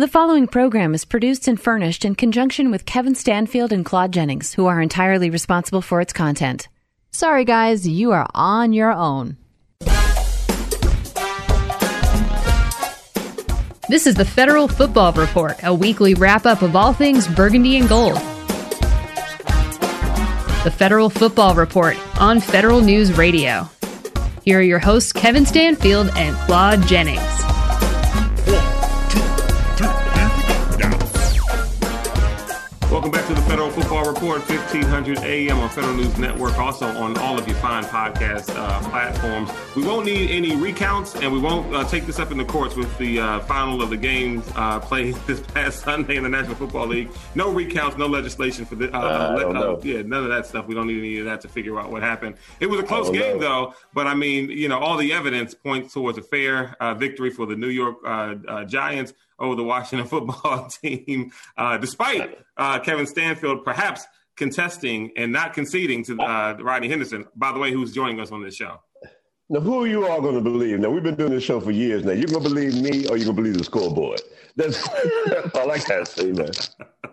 The following program is produced and furnished in conjunction with Kevin Stanfield and Claude Jennings, who are entirely responsible for its content. Sorry, guys, you are on your own. This is the Federal Football Report, a weekly wrap up of all things burgundy and gold. The Federal Football Report on Federal News Radio. Here are your hosts, Kevin Stanfield and Claude Jennings. Welcome back to the Federal Football Report, 1500 AM on Federal News Network, also on all of your fine podcast uh, platforms. We won't need any recounts, and we won't uh, take this up in the courts with the uh, final of the games uh, played this past Sunday in the National Football League. No recounts, no legislation for this. Uh, uh, yeah, none of that stuff. We don't need any of that to figure out what happened. It was a close game, know. though, but I mean, you know, all the evidence points towards a fair victory for the New York Giants over the Washington football team, uh, despite uh, Kevin Stanfield perhaps contesting and not conceding to uh, Rodney Henderson. By the way, who's joining us on this show? Now, who are you all going to believe? Now, we've been doing this show for years now. You're going to believe me or you're going to believe the scoreboard. That's, all I got to say, man.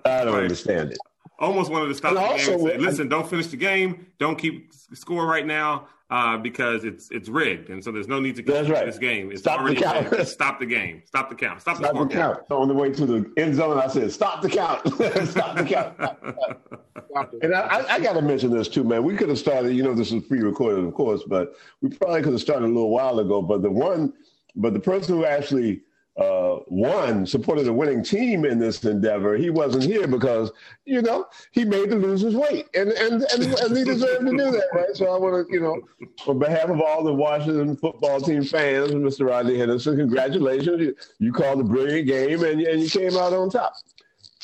I don't right. understand it. Almost wanted to stop and the also, game and say, listen, don't finish the game. Don't keep score right now uh, because it's it's rigged, and so there's no need to That's right. this game. It's stop already the count. stop the game. Stop the count. Stop, stop the, the count. So on the way to the end zone, I said, "Stop the count. stop the count." Stop and I, I got to mention this too, man. We could have started. You know, this is pre-recorded, of course, but we probably could have started a little while ago. But the one, but the person who actually uh, won, supported a winning team in this endeavor, he wasn't here because, you know, he made the losers wait. And and, and, and he deserved to do that, right? So I want to, you know, on behalf of all the Washington football team fans, Mr. Rodney Henderson, congratulations. You, you called a brilliant game and, and you came out on top.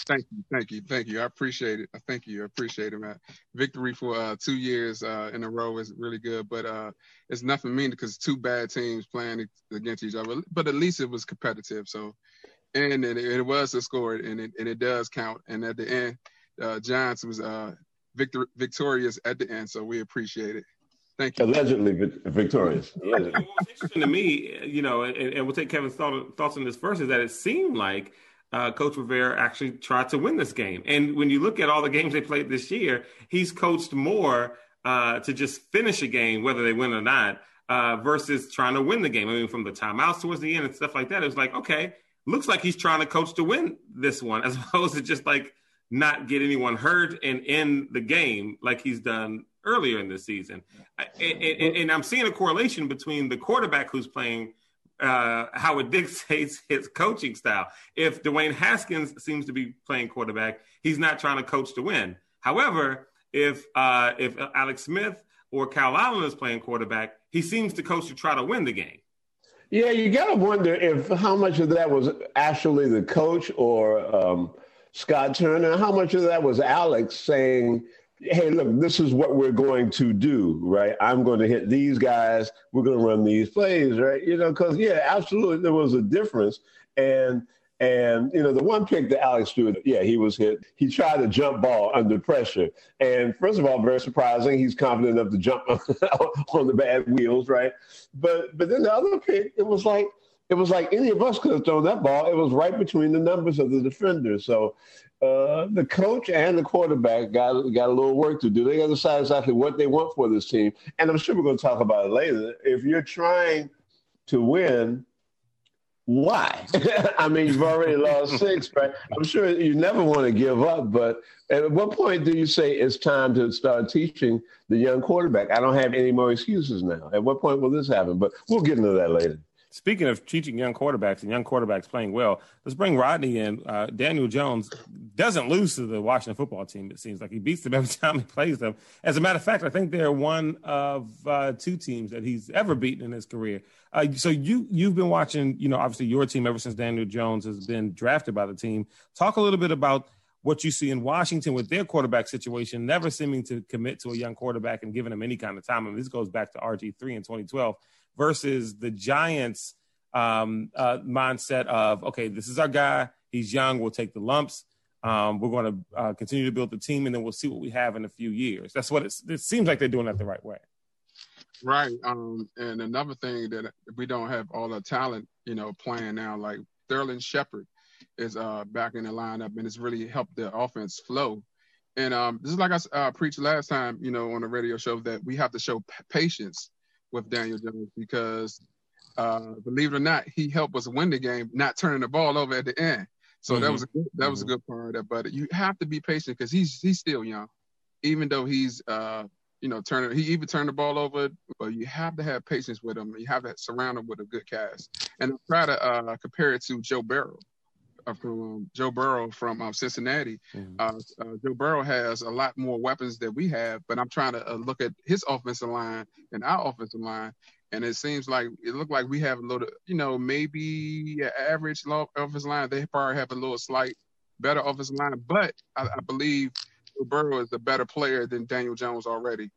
Thank you, thank you, thank you. I appreciate it. Thank you, I appreciate it, man. Victory for uh, two years uh, in a row is really good, but uh, it's nothing mean because two bad teams playing against each other. But at least it was competitive. So, and it, it was a score, and it and it does count. And at the end, uh, Giants was uh, victor- victorious at the end. So we appreciate it. Thank you. Allegedly victorious. Allegedly. What's interesting to me, you know, and, and we'll take Kevin's thought, thoughts on this first, is that it seemed like uh, Coach Rivera actually tried to win this game. And when you look at all the games they played this year, he's coached more uh, to just finish a game, whether they win or not, uh, versus trying to win the game. I mean, from the timeouts towards the end and stuff like that, it was like, okay, looks like he's trying to coach to win this one, as opposed to just like not get anyone hurt and end the game like he's done earlier in the season. And, and, and I'm seeing a correlation between the quarterback who's playing uh, how it dictates his coaching style. If Dwayne Haskins seems to be playing quarterback, he's not trying to coach to win. However, if uh, if Alex Smith or Kyle Allen is playing quarterback, he seems to coach to try to win the game. Yeah, you got to wonder if how much of that was actually the coach or um, Scott Turner. How much of that was Alex saying, hey, look, this is what we're going to do, right? I'm going to hit these guys. We're going to run these plays, right? You know, because yeah, absolutely, there was a difference, and and you know, the one pick that Alex threw, yeah, he was hit. He tried to jump ball under pressure, and first of all, very surprising. He's confident enough to jump on the bad wheels, right? But but then the other pick, it was like it was like any of us could have thrown that ball. It was right between the numbers of the defenders. So uh, the coach and the quarterback got got a little work to do. They got to decide exactly what they want for this team. And I'm sure we're going to talk about it later. If you're trying to win, why? I mean, you've already lost six, right? I'm sure you never want to give up, but at what point do you say it's time to start teaching the young quarterback? I don't have any more excuses now. At what point will this happen? But we'll get into that later. Speaking of teaching young quarterbacks and young quarterbacks playing well, let's bring Rodney in. Uh, Daniel Jones doesn't lose to the Washington football team. It seems like he beats them every time he plays them. As a matter of fact, I think they're one of uh, two teams that he's ever beaten in his career. Uh, so you you've been watching, you know, obviously your team ever since Daniel Jones has been drafted by the team. Talk a little bit about what you see in Washington with their quarterback situation, never seeming to commit to a young quarterback and giving him any kind of time. I mean, this goes back to RG three in 2012 versus the Giants um, uh, mindset of okay, this is our guy. He's young. We'll take the lumps. Um, we're going to uh, continue to build the team, and then we'll see what we have in a few years. That's what it seems like they're doing that the right way. Right. Um, and another thing that we don't have all the talent, you know, playing now, like Sterling Shepard. is uh, back in the lineup, and it's really helped the offense flow. And um, this is like I uh, preached last time, you know, on the radio show that we have to show p- patience with Daniel Jones because, uh, believe it or not, he helped us win the game, not turning the ball over at the end. So mm-hmm. that was a good, that was mm-hmm. a good part of that. But you have to be patient because he's he's still young, even though he's uh, you know turning he even turned the ball over. But you have to have patience with him. You have to surround him with a good cast. And I try to uh, compare it to Joe Burrow. From um, Joe Burrow from um, Cincinnati. Mm-hmm. Uh, uh, Joe Burrow has a lot more weapons that we have, but I'm trying to uh, look at his offensive line and our offensive line, and it seems like it looked like we have a little, you know, maybe average offensive line. They probably have a little slight better offensive line, but I, I believe Joe Burrow is a better player than Daniel Jones already.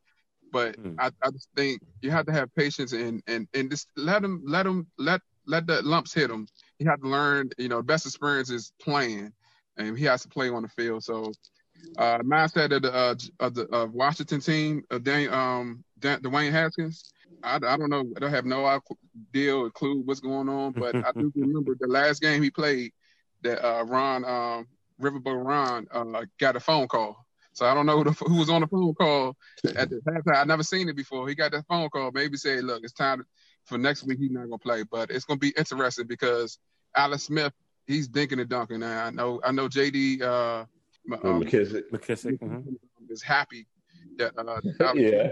But mm. I, I just think you have to have patience and and and just let them let them let let the lumps hit him he had to learn, you know, best experience is playing, and he has to play on the field. So, uh, mindset of the uh, of the uh, Washington team, uh, Dan, um, Dan, Dwayne Haskins. I, I don't know. I don't have no idea or clue what's going on, but I do remember the last game he played that uh, Ron um, Riverboat Ron uh, got a phone call. So I don't know who, the, who was on the phone call at the halftime. I've never seen it before. He got that phone call. Maybe say, "Look, it's time for next week. He's not gonna play, but it's gonna be interesting because Alex Smith, he's dinking and dunking. And I know, I know JD uh, oh, um, McKissic, McKissic mm-hmm. is happy that uh, yeah,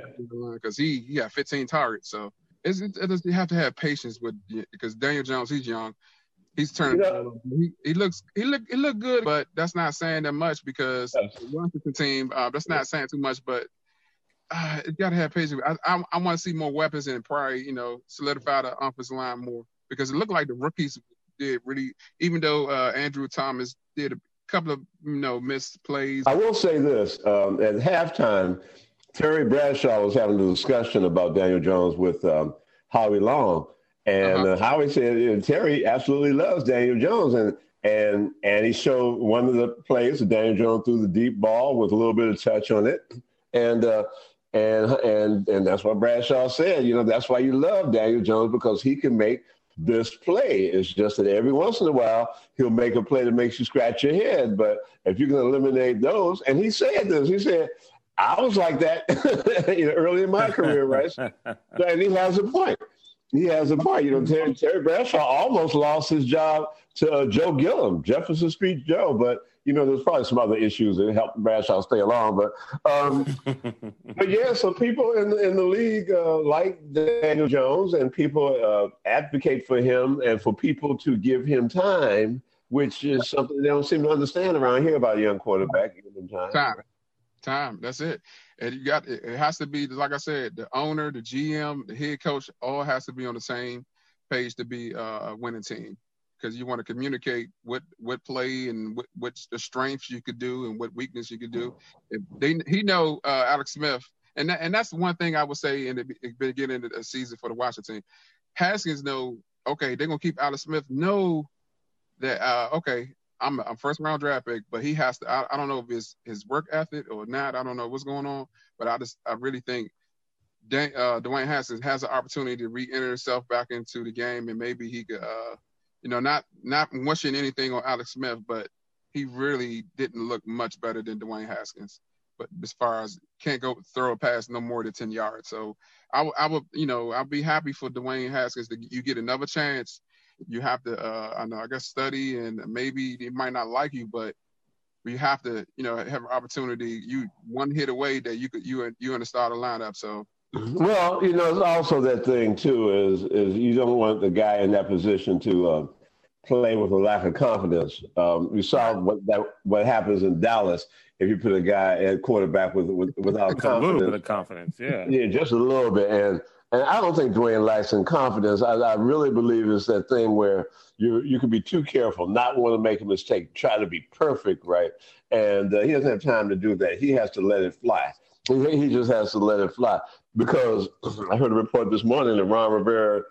because he he got 15 targets. So it's, it, it, you have to have patience with because Daniel Jones, he's young. He's turning. You know, he, he looks he look he look good, but that's not saying that much because the Washington team. Uh, that's not saying too much, but uh, you got to have patience. I I, I want to see more weapons and probably you know solidify the offensive line more because it looked like the rookies did really, even though uh, Andrew Thomas did a couple of you know missed plays. I will say this: um, at halftime, Terry Bradshaw was having a discussion about Daniel Jones with um, Howie Long, and uh-huh. uh, Howie said Terry absolutely loves Daniel Jones, and and and he showed one of the plays Daniel Jones threw the deep ball with a little bit of touch on it, and. Uh, and and and that's what Bradshaw said. You know, that's why you love Daniel Jones because he can make this play. It's just that every once in a while he'll make a play that makes you scratch your head. But if you can eliminate those, and he said this, he said, I was like that you know, early in my career, right? and he has a point. He has a point. You know, Terry, Terry Bradshaw almost lost his job to uh, Joe Gilliam, Jefferson Street Joe, but you know, there's probably some other issues that helped Bradshaw stay along. But um, but yeah, so people in in the league uh, like Daniel Jones, and people uh, advocate for him, and for people to give him time, which is something they don't seem to understand around here about a young quarterback. Time. Time, time. That's it. And you got it has to be like I said, the owner, the GM, the head coach, all has to be on the same page to be uh, a winning team because you want to communicate what what play and what the strengths you could do and what weakness you could do. If they he know uh, Alex Smith, and that, and that's one thing I would say in the beginning of the season for the Washington. Haskins know okay they're gonna keep Alex Smith know that uh, okay I'm a first round draft pick, but he has to. I, I don't know if it's his work ethic or not. I don't know what's going on, but I just I really think uh, Dwayne Haskins has an opportunity to re-enter himself back into the game, and maybe he could uh, you know, not not wishing anything on Alex Smith, but he really didn't look much better than Dwayne Haskins. But as far as can't go throw a pass no more than ten yards, so I, w- I would, you know, I'll be happy for Dwayne Haskins to you get another chance. You have to, uh, I know, I guess study and maybe he might not like you, but you have to, you know, have an opportunity. You one hit away that you could you you in the starter lineup. So well, you know, it's also that thing too is is you don't want the guy in that position to uh, play with a lack of confidence. Um, you saw what that what happens in Dallas if you put a guy at quarterback with, with without confidence. A little bit of confidence, yeah, yeah, just a little bit. And and I don't think Dwayne lacks in confidence. I, I really believe it's that thing where you you can be too careful, not want to make a mistake, try to be perfect, right? And uh, he doesn't have time to do that. He has to let it fly. He just has to let it fly because I heard a report this morning that Ron Rivera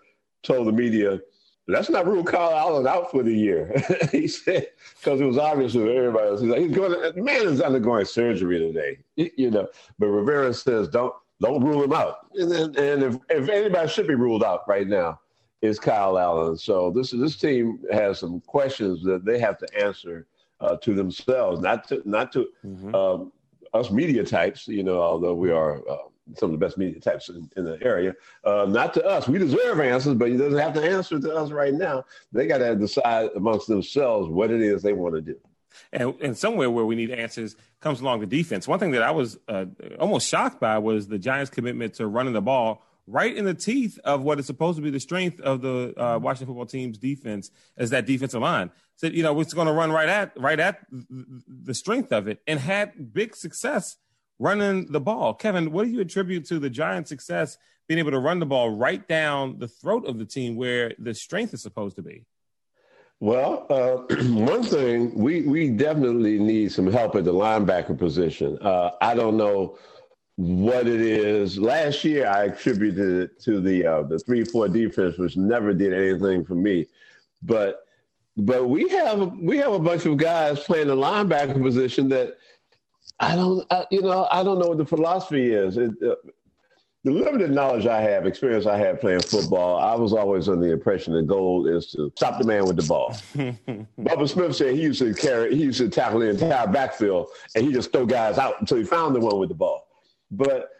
told the media, let's not rule Kyle Allen out for the year. he said, because it was obvious to everybody else. He's like, he's going to, man is undergoing surgery today, you know. But Rivera says, don't don't rule him out. And, then, and if, if anybody should be ruled out right now, is Kyle Allen. So this this team has some questions that they have to answer uh, to themselves, not to not to mm-hmm. um, us media types. You know, although we are. Uh, some of the best media types in, in the area. Uh, not to us. We deserve answers, but he doesn't have to answer to us right now. They got to decide amongst themselves what it is they want to do. And, and somewhere where we need answers comes along the defense. One thing that I was uh, almost shocked by was the Giants' commitment to running the ball right in the teeth of what is supposed to be the strength of the uh, Washington football team's defense as that defensive line. So you know, it's going to run right at right at the strength of it, and had big success running the ball. Kevin, what do you attribute to the Giants' success being able to run the ball right down the throat of the team where the strength is supposed to be? Well, uh, one thing we we definitely need some help at the linebacker position. Uh, I don't know what it is. Last year, I attributed it to the uh, the three four defense, which never did anything for me. But but we have we have a bunch of guys playing the linebacker position that I don't I, you know I don't know what the philosophy is. It, uh, the limited knowledge I have, experience I had playing football, I was always under the impression the goal is to stop the man with the ball. Bubba Smith said he used to carry, he used to tackle the entire backfield, and he just throw guys out until he found the one with the ball. But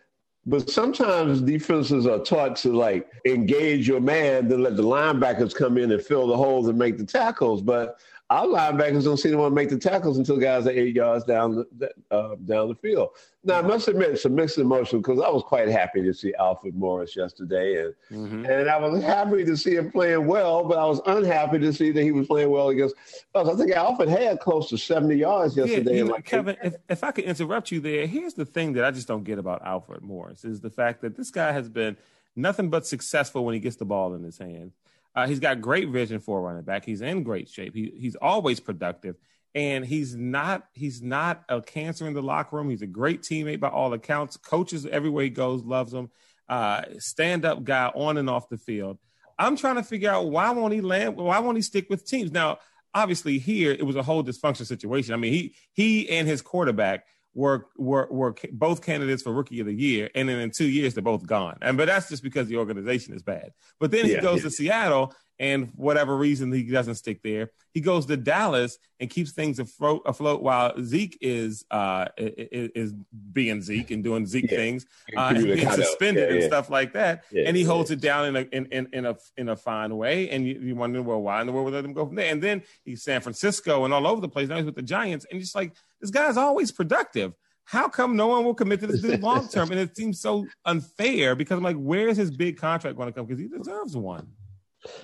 but sometimes defenses are taught to like engage your man, then let the linebackers come in and fill the holes and make the tackles. But our linebackers don't seem to want to make the tackles until guys are eight yards down the uh, down the field. Now, I must admit, it's a mixed emotion because I was quite happy to see Alfred Morris yesterday, and mm-hmm. and I was happy to see him playing well, but I was unhappy to see that he was playing well against. Us. I think Alfred had close to seventy yards yesterday. Yeah, you know, Kevin, if, if I could interrupt you there, here's the thing that I just don't get about Alfred Morris is the fact that this guy has been nothing but successful when he gets the ball in his hands. Uh, he's got great vision for running back. He's in great shape. He, he's always productive, and he's not he's not a cancer in the locker room. He's a great teammate by all accounts. Coaches everywhere he goes loves him. Uh, stand up guy on and off the field. I'm trying to figure out why won't he land? Why won't he stick with teams? Now, obviously, here it was a whole dysfunction situation. I mean, he he and his quarterback were were were both candidates for rookie of the year, and then in two years they're both gone. And but that's just because the organization is bad. But then yeah, he goes yeah. to Seattle, and whatever reason he doesn't stick there, he goes to Dallas and keeps things afloat, afloat while Zeke is uh is, is being Zeke and doing Zeke yeah. things, uh, being suspended and stuff like that, and he holds it down in a in, in, in a in a fine way. And you, you wonder, well, why in the world would let him go from there? And then he's San Francisco and all over the place. Now he's with the Giants, and just like this guy's always productive. How come no one will commit to this long term? and it seems so unfair because I'm like, where's his big contract going to come? Because he deserves one.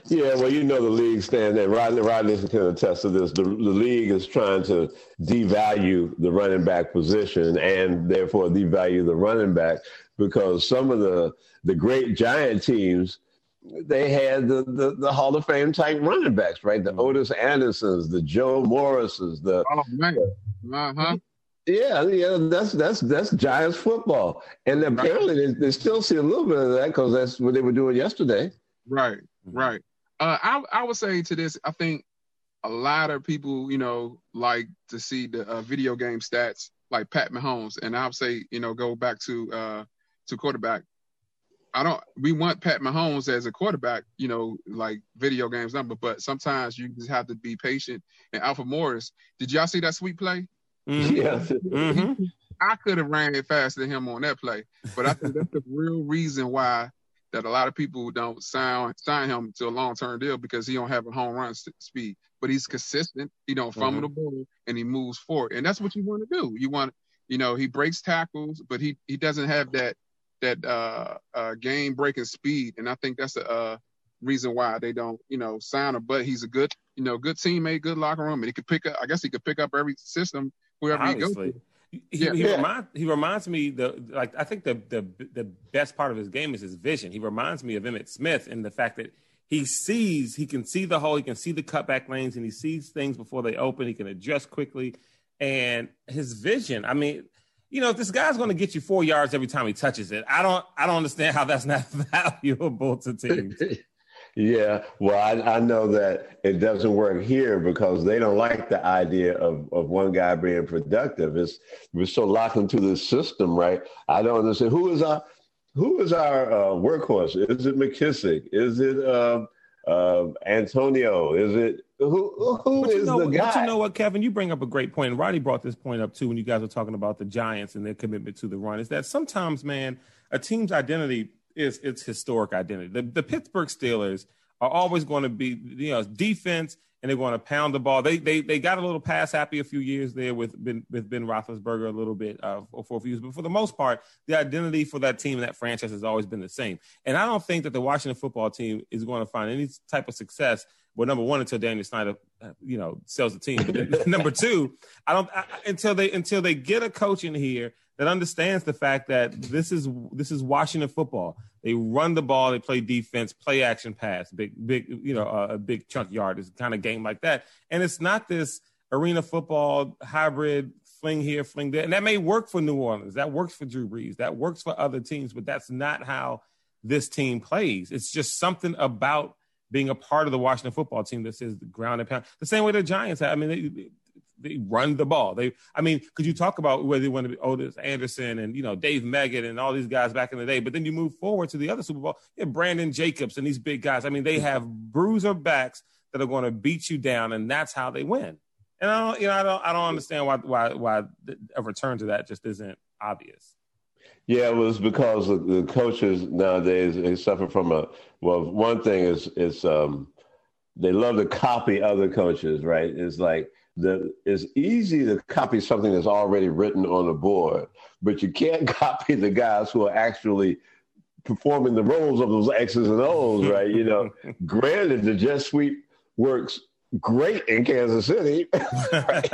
Yeah, well, you know the league stand, there. Rodney, Rodney can attest to this. The, the league is trying to devalue the running back position and therefore devalue the running back because some of the the great giant teams they had the, the, the Hall of Fame type running backs, right? The mm-hmm. Andersons, the Joe Morrises, the oh, man. Uh-huh. Yeah, yeah, that's that's that's Giants football, and apparently they, they still see a little bit of that because that's what they were doing yesterday. Right, right. Uh, I I would say to this, I think a lot of people, you know, like to see the uh, video game stats like Pat Mahomes, and I would say, you know, go back to uh, to quarterback. I don't. We want Pat Mahomes as a quarterback, you know, like video games number, but sometimes you just have to be patient. And Alfred Morris, did y'all see that sweet play? Mm-hmm. Yeah. Mm-hmm. I could have ran it faster than him on that play, but I think that's the real reason why that a lot of people don't sign sign him to a long term deal because he don't have a home run speed. But he's consistent. He don't fumble mm-hmm. the ball and he moves forward, and that's what you want to do. You want, you know, he breaks tackles, but he he doesn't have that that uh, uh, game breaking speed, and I think that's a uh, reason why they don't, you know, sign him. But he's a good, you know, good teammate, good locker room, and he could pick up. I guess he could pick up every system wherever Obviously. he goes. He, yeah, he, yeah. Remind, he reminds me the like I think the the the best part of his game is his vision. He reminds me of Emmitt Smith in the fact that he sees he can see the hole, he can see the cutback lanes, and he sees things before they open. He can adjust quickly, and his vision. I mean, you know, if this guy's going to get you four yards every time he touches it, I don't I don't understand how that's not valuable to teams. Yeah, well, I, I, know that it doesn't work here because they don't like the idea of, of one guy being productive. It's we're so locked into this system, right? I don't understand who is our who is our uh, workhorse. Is it McKissic? Is it uh, uh, Antonio? Is it who? Who is know, the guy? But you know what, Kevin? You bring up a great point. Roddy brought this point up too when you guys were talking about the Giants and their commitment to the run. Is that sometimes, man, a team's identity is its historic identity. The, the Pittsburgh Steelers are always going to be, you know, defense and they're going to pound the ball. They they they got a little pass happy a few years there with Ben, with Ben Roethlisberger a little bit uh, for a few years, but for the most part, the identity for that team and that franchise has always been the same. And I don't think that the Washington football team is going to find any type of success. Well, number one, until Daniel Snyder, uh, you know, sells the team. Number two, I don't I, until they until they get a coach in here that understands the fact that this is this is Washington football. They run the ball, they play defense, play action pass, big big you know uh, a big chunk yard is kind of game like that. And it's not this arena football hybrid fling here, fling there, and that may work for New Orleans. That works for Drew Brees. That works for other teams, but that's not how this team plays. It's just something about being a part of the Washington football team that says ground and pound. The same way the Giants have. I mean, they, run the ball. They, I mean, could you talk about whether you want to be Ottis Anderson and you know Dave Meggett and all these guys back in the day, but then you move forward to the other Super Bowl, you Brandon Jacobs and these big guys. I mean, they have bruiser backs that are going to beat you down, and that's how they win. And I don't, you know, I don't, I don't understand why why why a return to that just isn't obvious. Yeah, it was because the coaches nowadays they suffer from a well. One thing is is um, they love to copy other coaches, right? It's like the it's easy to copy something that's already written on a board, but you can't copy the guys who are actually performing the roles of those X's and O's, right? You know, granted, the jet sweep works great in Kansas City, right?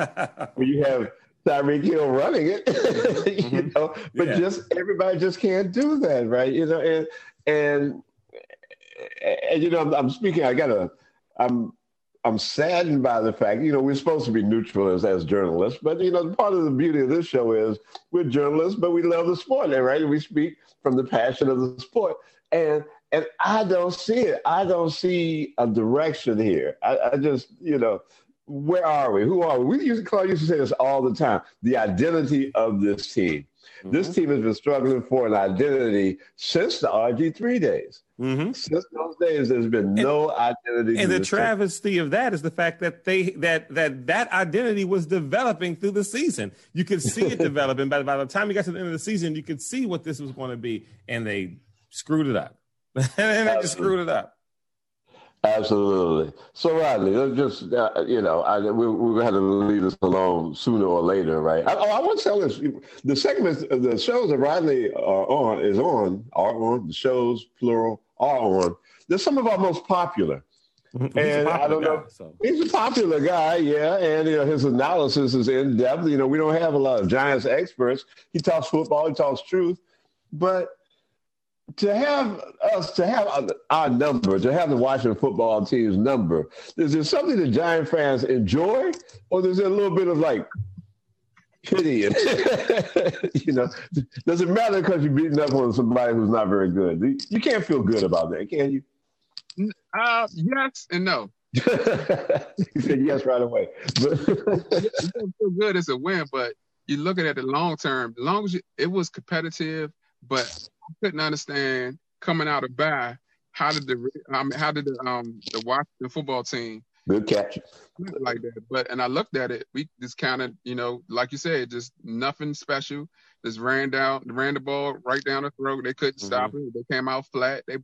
where you have Tyreek Hill running it, you mm-hmm. know, but yeah. just everybody just can't do that, right? You know, and and and you know, I'm, I'm speaking. I got a, I'm I'm saddened by the fact, you know, we're supposed to be neutral as, as journalists, but you know, part of the beauty of this show is we're journalists, but we love the sport, right? We speak from the passion of the sport, and and I don't see it. I don't see a direction here. I, I just, you know, where are we? Who are we? We used to, Claude used to say this all the time. The identity of this team. Mm-hmm. This team has been struggling for an identity since the RG3 days. Mm-hmm. Since those days, there's been no and, identity. And the travesty team. of that is the fact that they that that that identity was developing through the season. You could see it developing. By, by the time you got to the end of the season, you could see what this was going to be, and they screwed it up. and they just screwed it up. Absolutely. So Rodney, let's just uh, you know, I, we we had to leave this alone sooner or later, right? I, oh, I want to tell this: the segments, the shows that Rodney are on is on are on the shows plural are on. They're some of our most popular. Mm-hmm. and I don't know. so. He's a popular guy, yeah, and you know his analysis is in depth. You know, we don't have a lot of Giants experts. He talks football, he talks truth, but to have us to have our number, to have the Washington football team's number, is there something the Giant fans enjoy, or is there a little bit of like pity? You know, does it matter because you're beating up on somebody who's not very good? You can't feel good about that, can you? Uh, yes and no. he said yes right away. But feel good as a win, but you look at it the long term. As long as you, it was competitive, but couldn't understand coming out of bye how did the um, how did the um the Washington football team good catch like that. But and I looked at it, we just kind of you know like you said, just nothing special. Just ran down, ran the ball right down the throat. They couldn't mm-hmm. stop it. They came out flat. They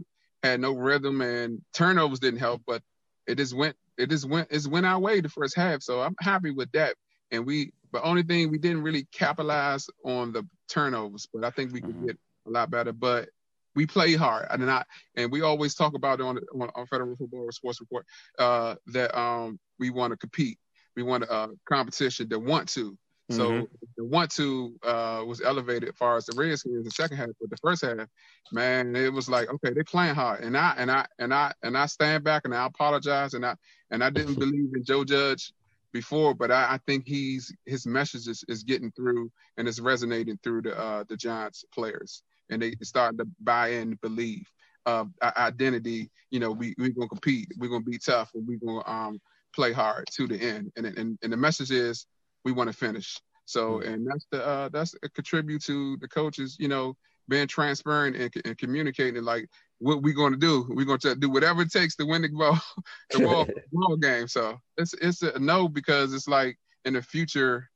had no rhythm and turnovers didn't help. But it just went, it just went, it went our way the first half. So I'm happy with that. And we, the only thing we didn't really capitalize on the turnovers, but I think we could mm-hmm. get a lot better. But we play hard, and I and we always talk about it on on, on Federal Football Sports Report uh, that um, we want to compete. We want a uh, competition that want to. Mm-hmm. So the want to uh, was elevated as far as the Redskins in the second half, but the first half, man, it was like okay, they playing hard, and I and I and I and I stand back and I apologize, and I and I didn't believe in Joe Judge before, but I, I think he's his message is, is getting through and it's resonating through the uh, the Giants players and they starting to buy in, believe uh, identity. You know, we we're gonna compete, we're gonna be tough, and we're gonna um, play hard to the end. And and and the message is we want to finish. So mm-hmm. and that's the uh, that's a contribute to the coaches. You know, being transparent and, and communicating. Like what we going to do? We're going to do whatever it takes to win the ball, the ball, ball game. So it's it's a no because it's like in the future,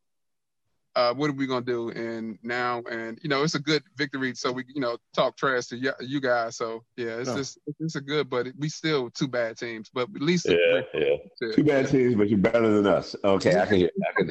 uh, what are we gonna do? And now, and you know, it's a good victory. So we, you know, talk trash to y- you guys. So yeah, it's no. just it's a good, but we still two bad teams. But at least yeah, yeah, two bad teams, but you're better than us. Okay, I can hear, I can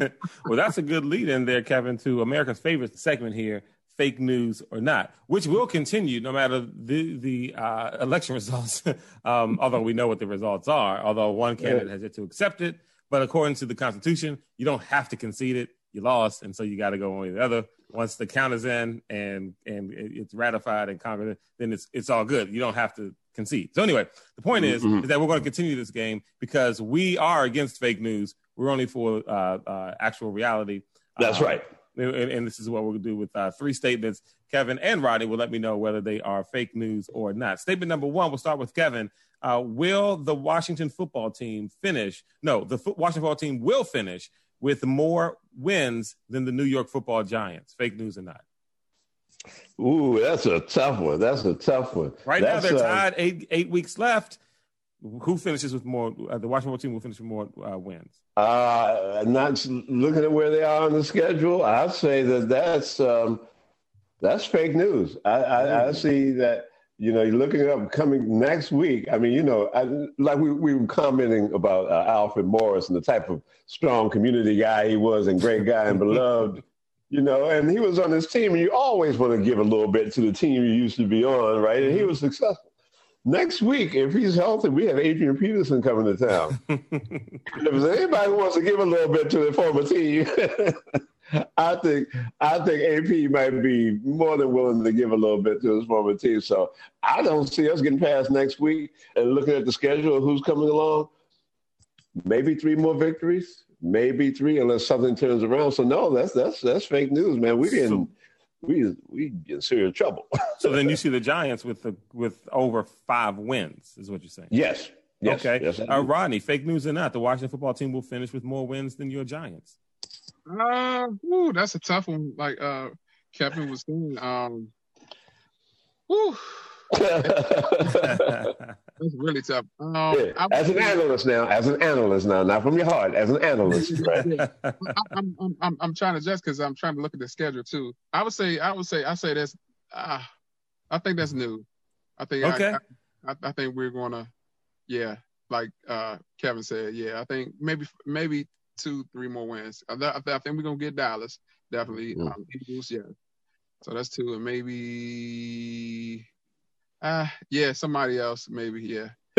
hear. well, that's a good lead in there, Kevin, to America's favorite segment here. Fake news or not, which will continue no matter the the uh, election results. um, although we know what the results are, although one candidate yeah. has yet to accept it, but according to the Constitution, you don't have to concede it you lost, and so you got to go one on the other. Once the count is in and and it's ratified in Congress, then it's it's all good. You don't have to concede. So anyway, the point is, mm-hmm. is that we're going to continue this game because we are against fake news. We're only for uh, uh, actual reality. That's uh, right. And, and, this is what we'll do with uh, three statements. Kevin and Roddy will let me know whether they are fake news or not. Statement number one, we'll start with Kevin. Uh, will the Washington football team finish? No, the fo- Washington football team will finish with more wins than the New York football giants. Fake news or not? Ooh, that's a tough one. That's a tough one. Right that's, now, they're uh, tied. Uh, eight eight weeks left. Who finishes with more? Uh, the Washington team will finish with more uh, wins. Uh, not looking at where they are on the schedule. I'd say that that's um, that's fake news. I, I, I see that you know, you're looking up coming next week. I mean, you know, I, like we, we were commenting about uh, Alfred Morris and the type of strong community guy he was and great guy and beloved, you know, and he was on his team and you always want to give a little bit to the team you used to be on, right? And he was successful. Next week, if he's healthy, we have Adrian Peterson coming to town. if anybody wants to give a little bit to the former team, I think I think AP might be more than willing to give a little bit to his former team. So I don't see us getting past next week and looking at the schedule of who's coming along. Maybe three more victories, maybe three, unless something turns around. So no, that's that's that's fake news, man. We in so, we we in serious trouble. so then you see the Giants with the with over five wins, is what you're saying? Yes. Yes, okay. Yes, uh, Rodney, fake news or not, the Washington football team will finish with more wins than your Giants. Uh, ooh, that's a tough one. Like uh, Kevin was saying, um, whew. that's really tough. Um, yeah. As an analyst now, as an analyst now, not from your heart, as an analyst, right? I, am I'm, I'm, I'm trying to just because I'm trying to look at the schedule too. I would say, I would say, I say that's, uh, I think that's new. I think, okay. I, I, I think we're gonna, yeah, like uh, Kevin said, yeah, I think maybe, maybe two, three more wins. I, I, I think we're gonna get Dallas definitely. Mm. Um, Eagles, yeah. So that's two, and maybe, ah, uh, yeah, somebody else, maybe, yeah.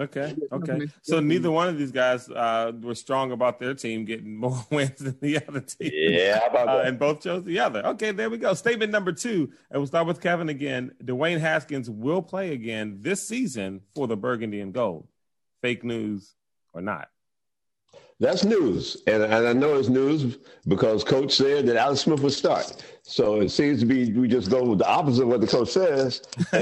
okay. Okay. So neither one of these guys uh, were strong about their team getting more wins than the other team. Yeah, uh, and both chose the other. Okay, there we go. Statement number two, and we'll start with Kevin again. Dwayne Haskins will play again this season for the Burgundy and Gold. Fake news or not? That's news, and, and I know it's news because Coach said that Alex Smith would start. So it seems to be we just go with the opposite of what the coach says,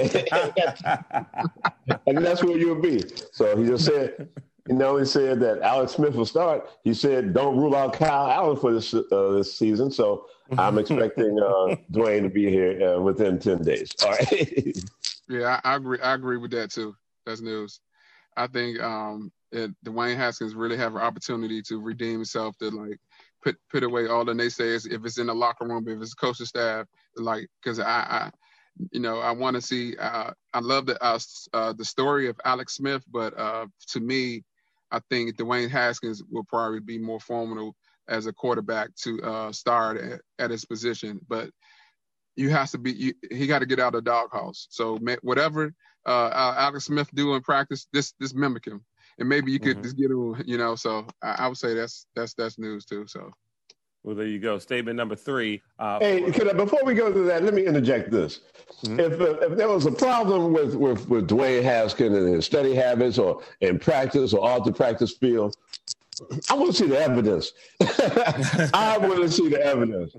and that's where you'll be. So he just said, you know, he said that Alex Smith will start. He said, don't rule out Kyle Allen for this uh, this season. So I'm expecting uh, Dwayne to be here uh, within ten days. All right. yeah, I, I agree. I agree with that too. That's news. I think um, it, Dwayne Haskins really have an opportunity to redeem himself to like put put away all the naysayers if it's in the locker room, if it's coaching staff, like because I, I, you know, I want to see. Uh, I love the uh, uh, the story of Alex Smith, but uh, to me, I think Dwayne Haskins will probably be more formidable as a quarterback to uh, start at, at his position, but. You have to be. You, he got to get out of the doghouse. So whatever uh, Alex Smith do in practice, this this mimic him and maybe you could mm-hmm. just get him, you know. So I, I, would say that's that's that's news too. So. Well, there you go. Statement number three. Uh, hey, I, before we go to that, let me interject this. Mm-hmm. If, uh, if there was a problem with, with, with Dwayne Haskins and his study habits or in practice or off the practice field, I want to see the evidence. I want to see the evidence.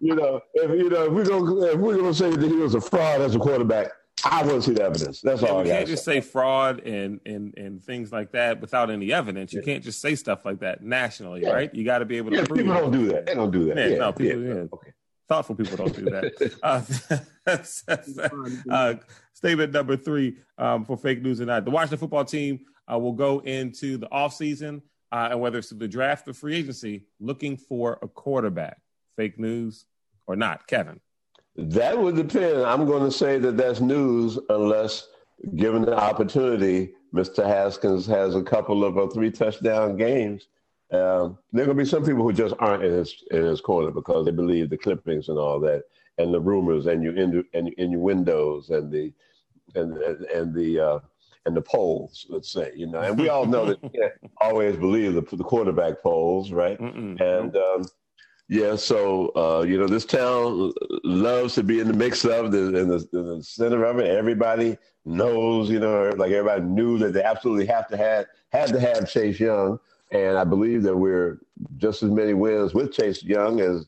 you know, if you know, if we're gonna if we're gonna say that he was a fraud as a quarterback, I want to see the evidence. That's all. You can't just say. fraud and, and and things like that without any evidence. You yeah. can't just say stuff like that nationally, yeah. right? You got to be able to. Yeah, people it. don't do that. They don't do that. Yeah, no, people. Yeah. Okay. Thoughtful people don't do that. uh, uh, statement number three um, for fake news tonight. The Washington football team uh, will go into the offseason, uh, and whether it's the draft or free agency, looking for a quarterback. Fake news or not, Kevin? That would depend. I'm going to say that that's news unless given the opportunity, Mr. Haskins has a couple of uh, three touchdown games. Um, there are going to be some people who just aren't in his, in his corner because they believe the clippings and all that, and the rumors and you in and innuendos and the and and, and the uh, and the polls, let's say, you know, and we all know that you can't always believe the, the quarterback polls, right? Mm-mm. And um, yeah, so uh, you know, this town loves to be in the mix of the in, the in the center of it. Everybody knows, you know, like everybody knew that they absolutely have to have had to have Chase Young. And I believe that we're just as many wins with Chase Young as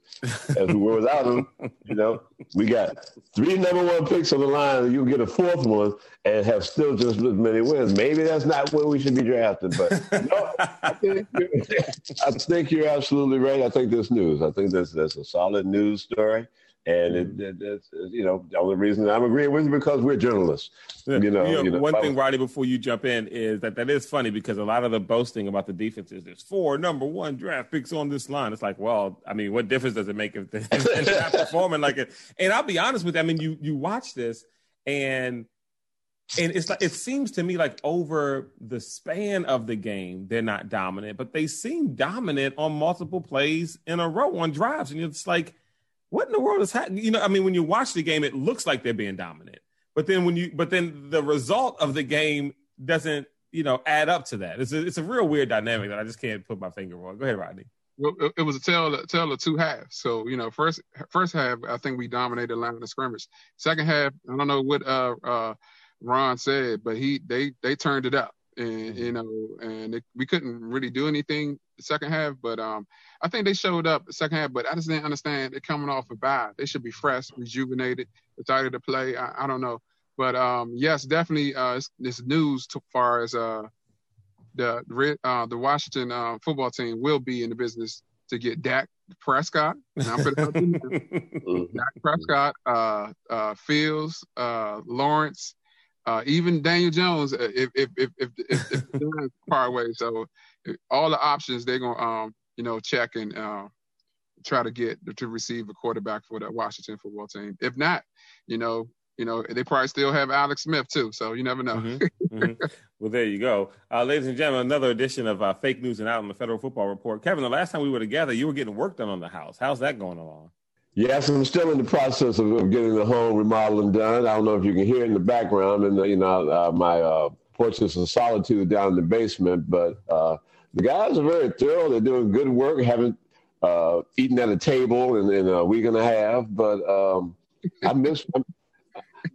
as we were without him. You know, we got three number one picks on the line, you get a fourth one and have still just as many wins. Maybe that's not where we should be drafted, but no, I think, I think you're absolutely right. I think this news. I think that's that's a solid news story. And it, mm-hmm. it, it's, you know, the only reason I'm agreeing with you because we're journalists. You know, you know, you know one thing, Roddy, before you jump in, is that that is funny because a lot of the boasting about the defense is there's four number one draft picks on this line. It's like, well, I mean, what difference does it make if they're not performing like it? And I'll be honest with you. I mean, you you watch this and and it's like it seems to me like over the span of the game they're not dominant but they seem dominant on multiple plays in a row on drives and it's like what in the world is happening? You know, I mean, when you watch the game, it looks like they're being dominant, but then when you, but then the result of the game doesn't, you know, add up to that. It's a, it's a real weird dynamic that I just can't put my finger on. Go ahead, Rodney. Well, it was a tale, tale of two halves. So you know, first first half, I think we dominated line of scrimmage. Second half, I don't know what uh, uh, Ron said, but he they they turned it up, and mm-hmm. you know, and it, we couldn't really do anything the second half. But um, I think they showed up the second half, but I just didn't understand they're coming off a bye. They should be fresh, rejuvenated, excited to play. I, I don't know, but um, yes, definitely uh, this news as far as uh, the uh, the Washington uh, football team will be in the business to get Dak Prescott. And I'm Dak Prescott, uh, uh, Fields, uh, Lawrence, uh, even Daniel Jones. Uh, if if if if, if, if far away, so all the options they're gonna um, you know, check and uh, try to get to receive a quarterback for the Washington football team. If not, you know, you know, they probably still have Alex Smith too. So you never know. Mm-hmm. Mm-hmm. Well, there you go, uh, ladies and gentlemen. Another edition of uh, fake news and out on the Federal Football Report. Kevin, the last time we were together, you were getting work done on the house. How's that going along? Yes, I'm still in the process of, of getting the home remodeling done. I don't know if you can hear in the background, and you know, uh, my uh, fortress of solitude down in the basement, but uh, the guys are very thorough. They're doing good work. Haven't uh, eaten at a table in, in, a week and a half, but um, I miss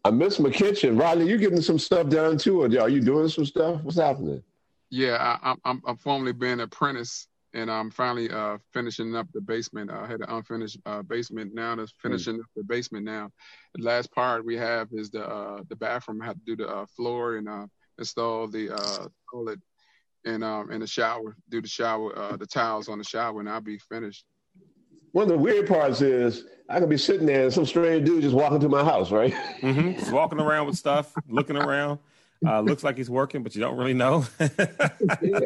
I miss my kitchen. Riley, you getting some stuff done too, or are you doing some stuff? What's happening? Yeah, I, am I'm, I'm formally being an apprentice, and I'm finally uh, finishing up the basement. I had an unfinished uh, basement now. That's finishing mm. up the basement now. The last part we have is the uh, the bathroom. I have to do the uh, floor and uh, install the uh, toilet and um in the shower, do the shower, uh, the towels on the shower, and I'll be finished. One of the weird parts is I could be sitting there and some strange dude just walking to my house, right? Mm-hmm. Just walking around with stuff, looking around. Uh, looks like he's working, but you don't really know. yeah,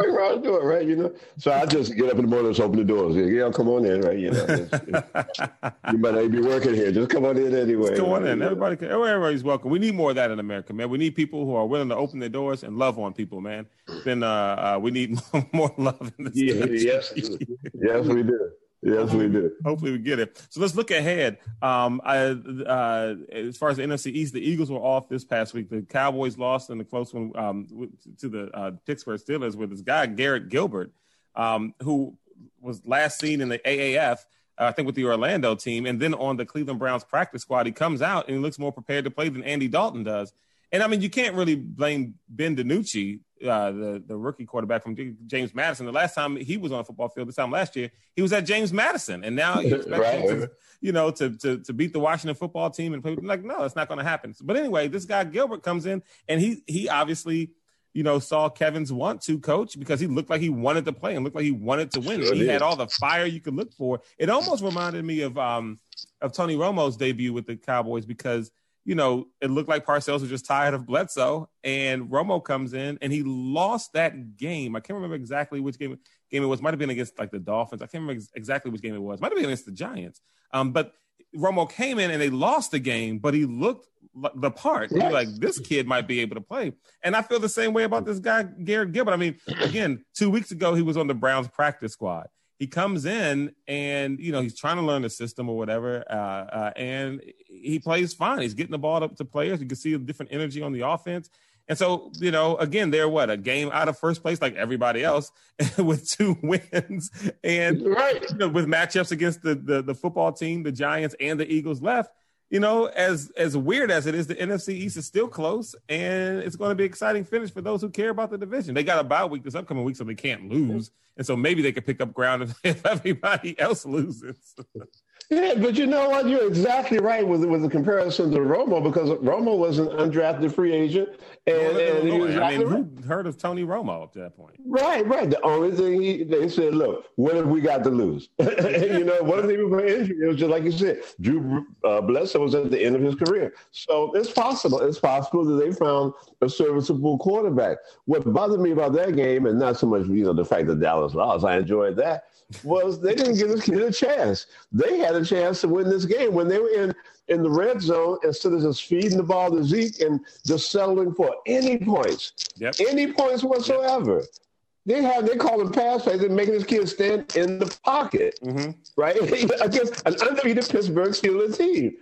around do it, right? You know. So I just get up in the morning, just open the doors. Yeah, come on in, right? You know, it's, it's, you might not be working here. Just come on in anyway. Just come on in. Everybody, can, everybody's welcome. We need more of that in America, man. We need people who are willing to open their doors and love on people, man. Then uh, uh, we need more, love in this yeah, Yes, yes, we do. Yes, we do. Hopefully, we get it. So let's look ahead. Um, I, uh, as far as the NFC East, the Eagles were off this past week. The Cowboys lost in the close one um, to the uh, Pittsburgh Steelers with this guy Garrett Gilbert, um, who was last seen in the AAF. Uh, I think with the Orlando team, and then on the Cleveland Browns practice squad, he comes out and he looks more prepared to play than Andy Dalton does. And I mean, you can't really blame Ben DiNucci uh, the the rookie quarterback from James Madison. The last time he was on a football field, this time last year, he was at James Madison, and now you expect right. him to, you know, to, to to beat the Washington football team and play. Like, no, it's not going to happen. But anyway, this guy Gilbert comes in, and he he obviously you know, saw Kevin's want to coach because he looked like he wanted to play and looked like he wanted to win. Sure he had all the fire you could look for. It almost reminded me of um of Tony Romo's debut with the Cowboys because you know it looked like Parcells was just tired of Bledsoe, and Romo comes in and he lost that game. I can't remember exactly which game game it was. Might have been against like the Dolphins. I can't remember ex- exactly which game it was. Might have been against the Giants. Um, but Romo came in and they lost the game, but he looked the part. Yes. like, this kid might be able to play. And I feel the same way about this guy, Garrett Gilbert. I mean, again, two weeks ago, he was on the Browns practice squad. He comes in and, you know, he's trying to learn the system or whatever. Uh, uh, and he plays fine. He's getting the ball up to players. You can see a different energy on the offense. And so, you know, again, they're what a game out of first place, like everybody else, with two wins, and right. you know, with matchups against the, the the football team, the Giants, and the Eagles left you know, as as weird as it is, the NFC East is still close, and it's going to be exciting finish for those who care about the division. They got a bye week this upcoming week, so they can't lose, and so maybe they could pick up ground if, if everybody else loses. Yeah, but you know what? You're exactly right with with the comparison to Romo because Romo was an undrafted free agent, and, and he was I mean, who heard of Tony Romo up to that point? Right, right. The only thing he they said, look, what have we got to lose? you know, what if they were injury? It was just like you said, Drew uh, Bledsoe was at the end of his career, so it's possible. It's possible that they found a serviceable quarterback. What bothered me about that game, and not so much you know the fact that Dallas lost, I enjoyed that was they didn't give this kid a chance. They had a chance to win this game when they were in in the red zone instead of just feeding the ball to Zeke and just settling for any points, yep. any points whatsoever. Yep. They have they call them pass plays and making this kid stand in the pocket, mm-hmm. right against an undefeated Pittsburgh Steelers team.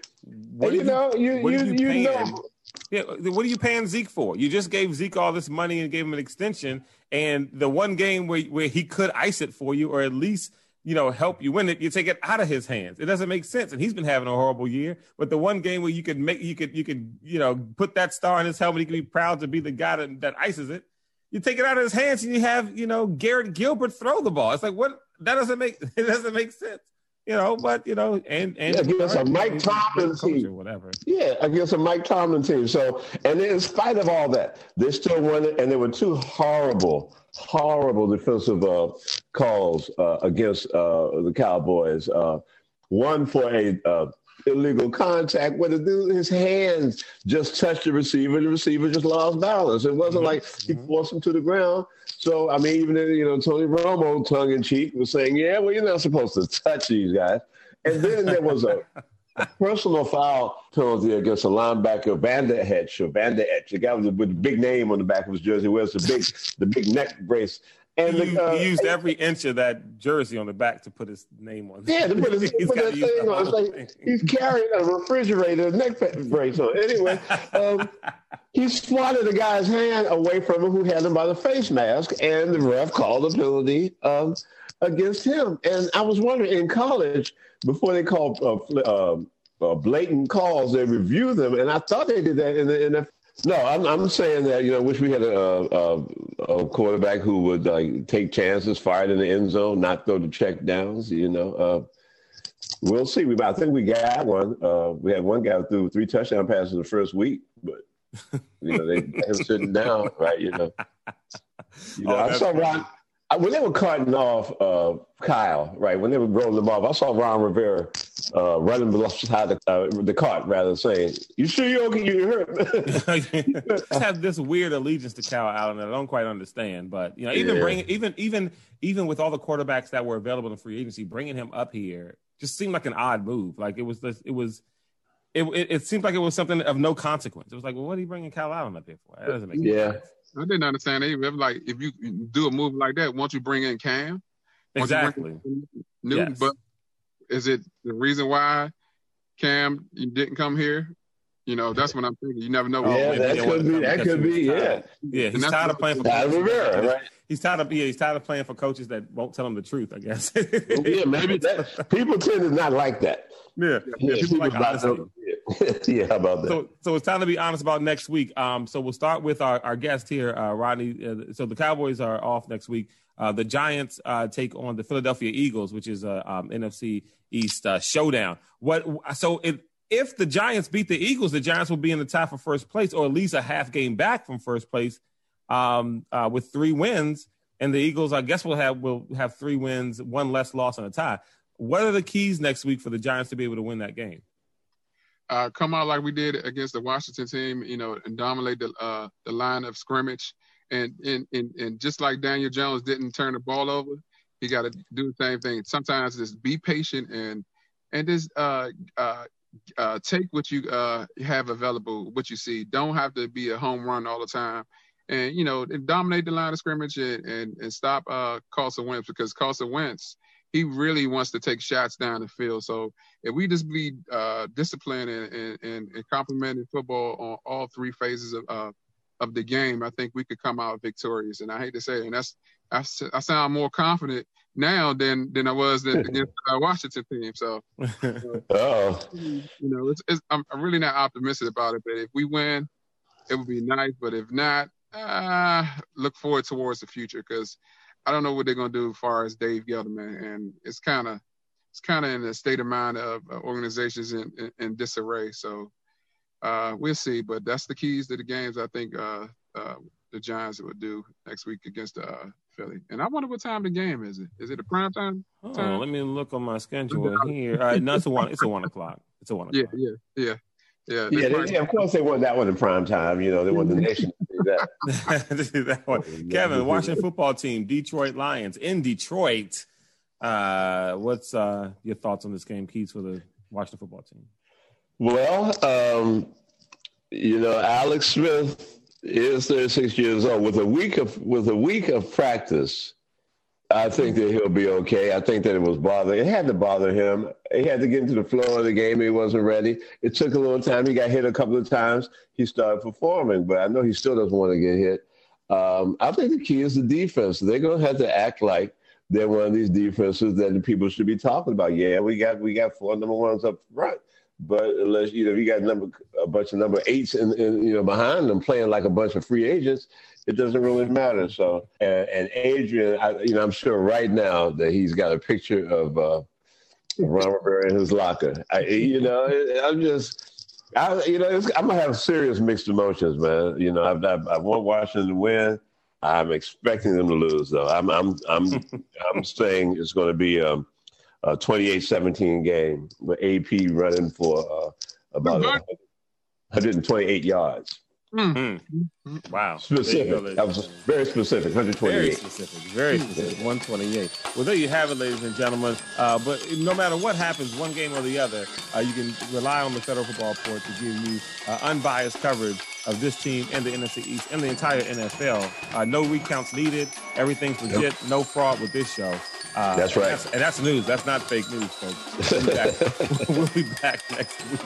What and, you, you know, you you you, you know. Yeah, what are you paying Zeke for? You just gave Zeke all this money and gave him an extension, and the one game where where he could ice it for you, or at least you know help you win it, you take it out of his hands. It doesn't make sense, and he's been having a horrible year. But the one game where you could make you could you could you know put that star in his helmet, he could be proud to be the guy that, that ices it. You take it out of his hands, and you have you know Garrett Gilbert throw the ball. It's like what that doesn't make it doesn't make sense you know, but you know, and and yeah, against a Mike Tomlin team, whatever. Yeah, against a Mike Tomlin team. So, and in spite of all that, they still won it, and there were two horrible, horrible defensive uh, calls uh, against uh, the Cowboys. Uh, one for a uh, illegal contact where the dude, his hands just touched the receiver. The receiver just lost balance. It wasn't mm-hmm. like he mm-hmm. forced him to the ground. So, I mean, even, you know, Tony Romo, tongue in cheek, was saying, yeah, well, you're not supposed to touch these guys. And then there was a, a personal foul penalty against a linebacker, Vander Esch, or Vander Esch, the guy with the, with the big name on the back of his jersey, wears the big, the big neck brace. And he, the, uh, he used every inch of that jersey on the back to put his name on. Yeah, to put, his, put that thing on. It's like he's carrying a refrigerator neck brace on. Anyway, um, he swatted the guy's hand away from him who had him by the face mask, and the ref called a penalty um, against him. And I was wondering, in college, before they called uh, um, uh, blatant calls, they review them, and I thought they did that in the NFL no, I'm, I'm saying that, you know, I wish we had a, a, a quarterback who would like take chances, fire it in the end zone, not throw the check downs, you know. Uh, we'll see. We, I think we got one. Uh, we had one guy who threw three touchdown passes the first week, but, you know, they had him sitting down, right, you know. You know, oh, I saw Ron, when they were cutting off uh, Kyle, right, when they were rolling them off, I saw Ron Rivera uh, running beside the, uh, the cart, rather saying, "You sure you're okay? You hurt?" I have this weird allegiance to Kyle Allen that I don't quite understand. But you know, even yeah. bringing, even even even with all the quarterbacks that were available in free agency, bringing him up here just seemed like an odd move. Like it was, this, it was. It, it, it seemed like it was something of no consequence. It was like, well, what are you bringing Kyle Allen up here for? That doesn't make yeah. sense. I didn't understand either. Like, if you do a move like that, won't you bring in Cam? Exactly. Newton, yes. but is it the reason why Cam you didn't come here? You know, that's what I'm thinking. You never know. Yeah, that could be. That could be. Yeah. Yeah, he's tired of playing for. Coaches. Rivera, right? He's tired of yeah, he's tired of playing for coaches that won't tell him the truth. I guess. yeah, maybe that people tend to not like that. Yeah, yeah, yeah people, like honesty. yeah, how about that? So, so it's time to be honest about next week. Um, so we'll start with our, our guest here, uh, Rodney. Uh, so the Cowboys are off next week. Uh, the Giants uh, take on the Philadelphia Eagles, which is a um, NFC East uh, showdown. What? So if if the Giants beat the Eagles, the Giants will be in the tie for first place, or at least a half game back from first place. um, uh, with three wins, and the Eagles, I guess, will have will have three wins, one less loss, and a tie. What are the keys next week for the Giants to be able to win that game? Uh, come out like we did against the Washington team, you know, and dominate the uh, the line of scrimmage, and, and and and just like Daniel Jones didn't turn the ball over, he got to do the same thing. Sometimes just be patient and and just uh, uh, uh, take what you uh, have available, what you see. Don't have to be a home run all the time, and you know, dominate the line of scrimmage and and, and stop uh, Carson Wentz because Carson Wentz he really wants to take shots down the field. So if we just be uh, disciplined and, and, and complementing football on all three phases of uh, of the game, I think we could come out victorious. And I hate to say, it, and that's I, I sound more confident now than than I was against the Washington team. So, oh, you know, it's, it's, I'm, I'm really not optimistic about it. But if we win, it would be nice. But if not, uh, look forward towards the future because I don't know what they're gonna do as far as Dave Gettleman, and it's kind of it's kind of in a state of mind of uh, organizations in, in, in, disarray. So uh, we'll see, but that's the keys to the games. I think uh, uh the Giants would do next week against uh, Philly. And I wonder what time the game is. It is it a prime time? Oh, let me look on my schedule here. All right, no, it's a one. It's a one o'clock. It's a one o'clock. Yeah, yeah, yeah. Yeah, yeah, they, yeah, of course they want that one in prime time. You know, they want the nation to do that. that one. Kevin, Washington football team, Detroit Lions in Detroit. Uh, what's uh, your thoughts on this game, Keys, for the Washington football team? Well, um, you know, Alex Smith is 36 years old. With a week of with a week of practice, I think that he'll be okay. I think that it was bothering. It had to bother him. He had to get into the flow of the game. He wasn't ready. It took a little time. He got hit a couple of times. He started performing, but I know he still doesn't want to get hit. Um, I think the key is the defense. They're going to have to act like they're one of these defenses that the people should be talking about. Yeah, we got we got four number ones up front, but unless you know you got number a bunch of number eights and you know behind them playing like a bunch of free agents, it doesn't really matter. So, and, and Adrian, I, you know, I'm sure right now that he's got a picture of uh, Ron Rivera in his locker. I, you know, I'm just, I, you know, I'm gonna have serious mixed emotions, man. You know, I've, I've, I want Washington to win. I'm expecting them to lose, though. I'm, I'm, I'm, I'm saying it's going to be um, a 28-17 game with AP running for uh, about 128 yards. Mm. Mm. Wow. Specific. That was very specific. 128. Very specific. Very specific. 128. Well, there you have it, ladies and gentlemen. Uh, but no matter what happens, one game or the other, uh, you can rely on the Federal Football Report to give you uh, unbiased coverage of this team and the NFC East and the entire NFL. Uh, no recounts needed. Everything's legit. Yep. No fraud with this show. Uh, that's right. And that's, and that's news. That's not fake news, folks. We'll be back, we'll be back next week.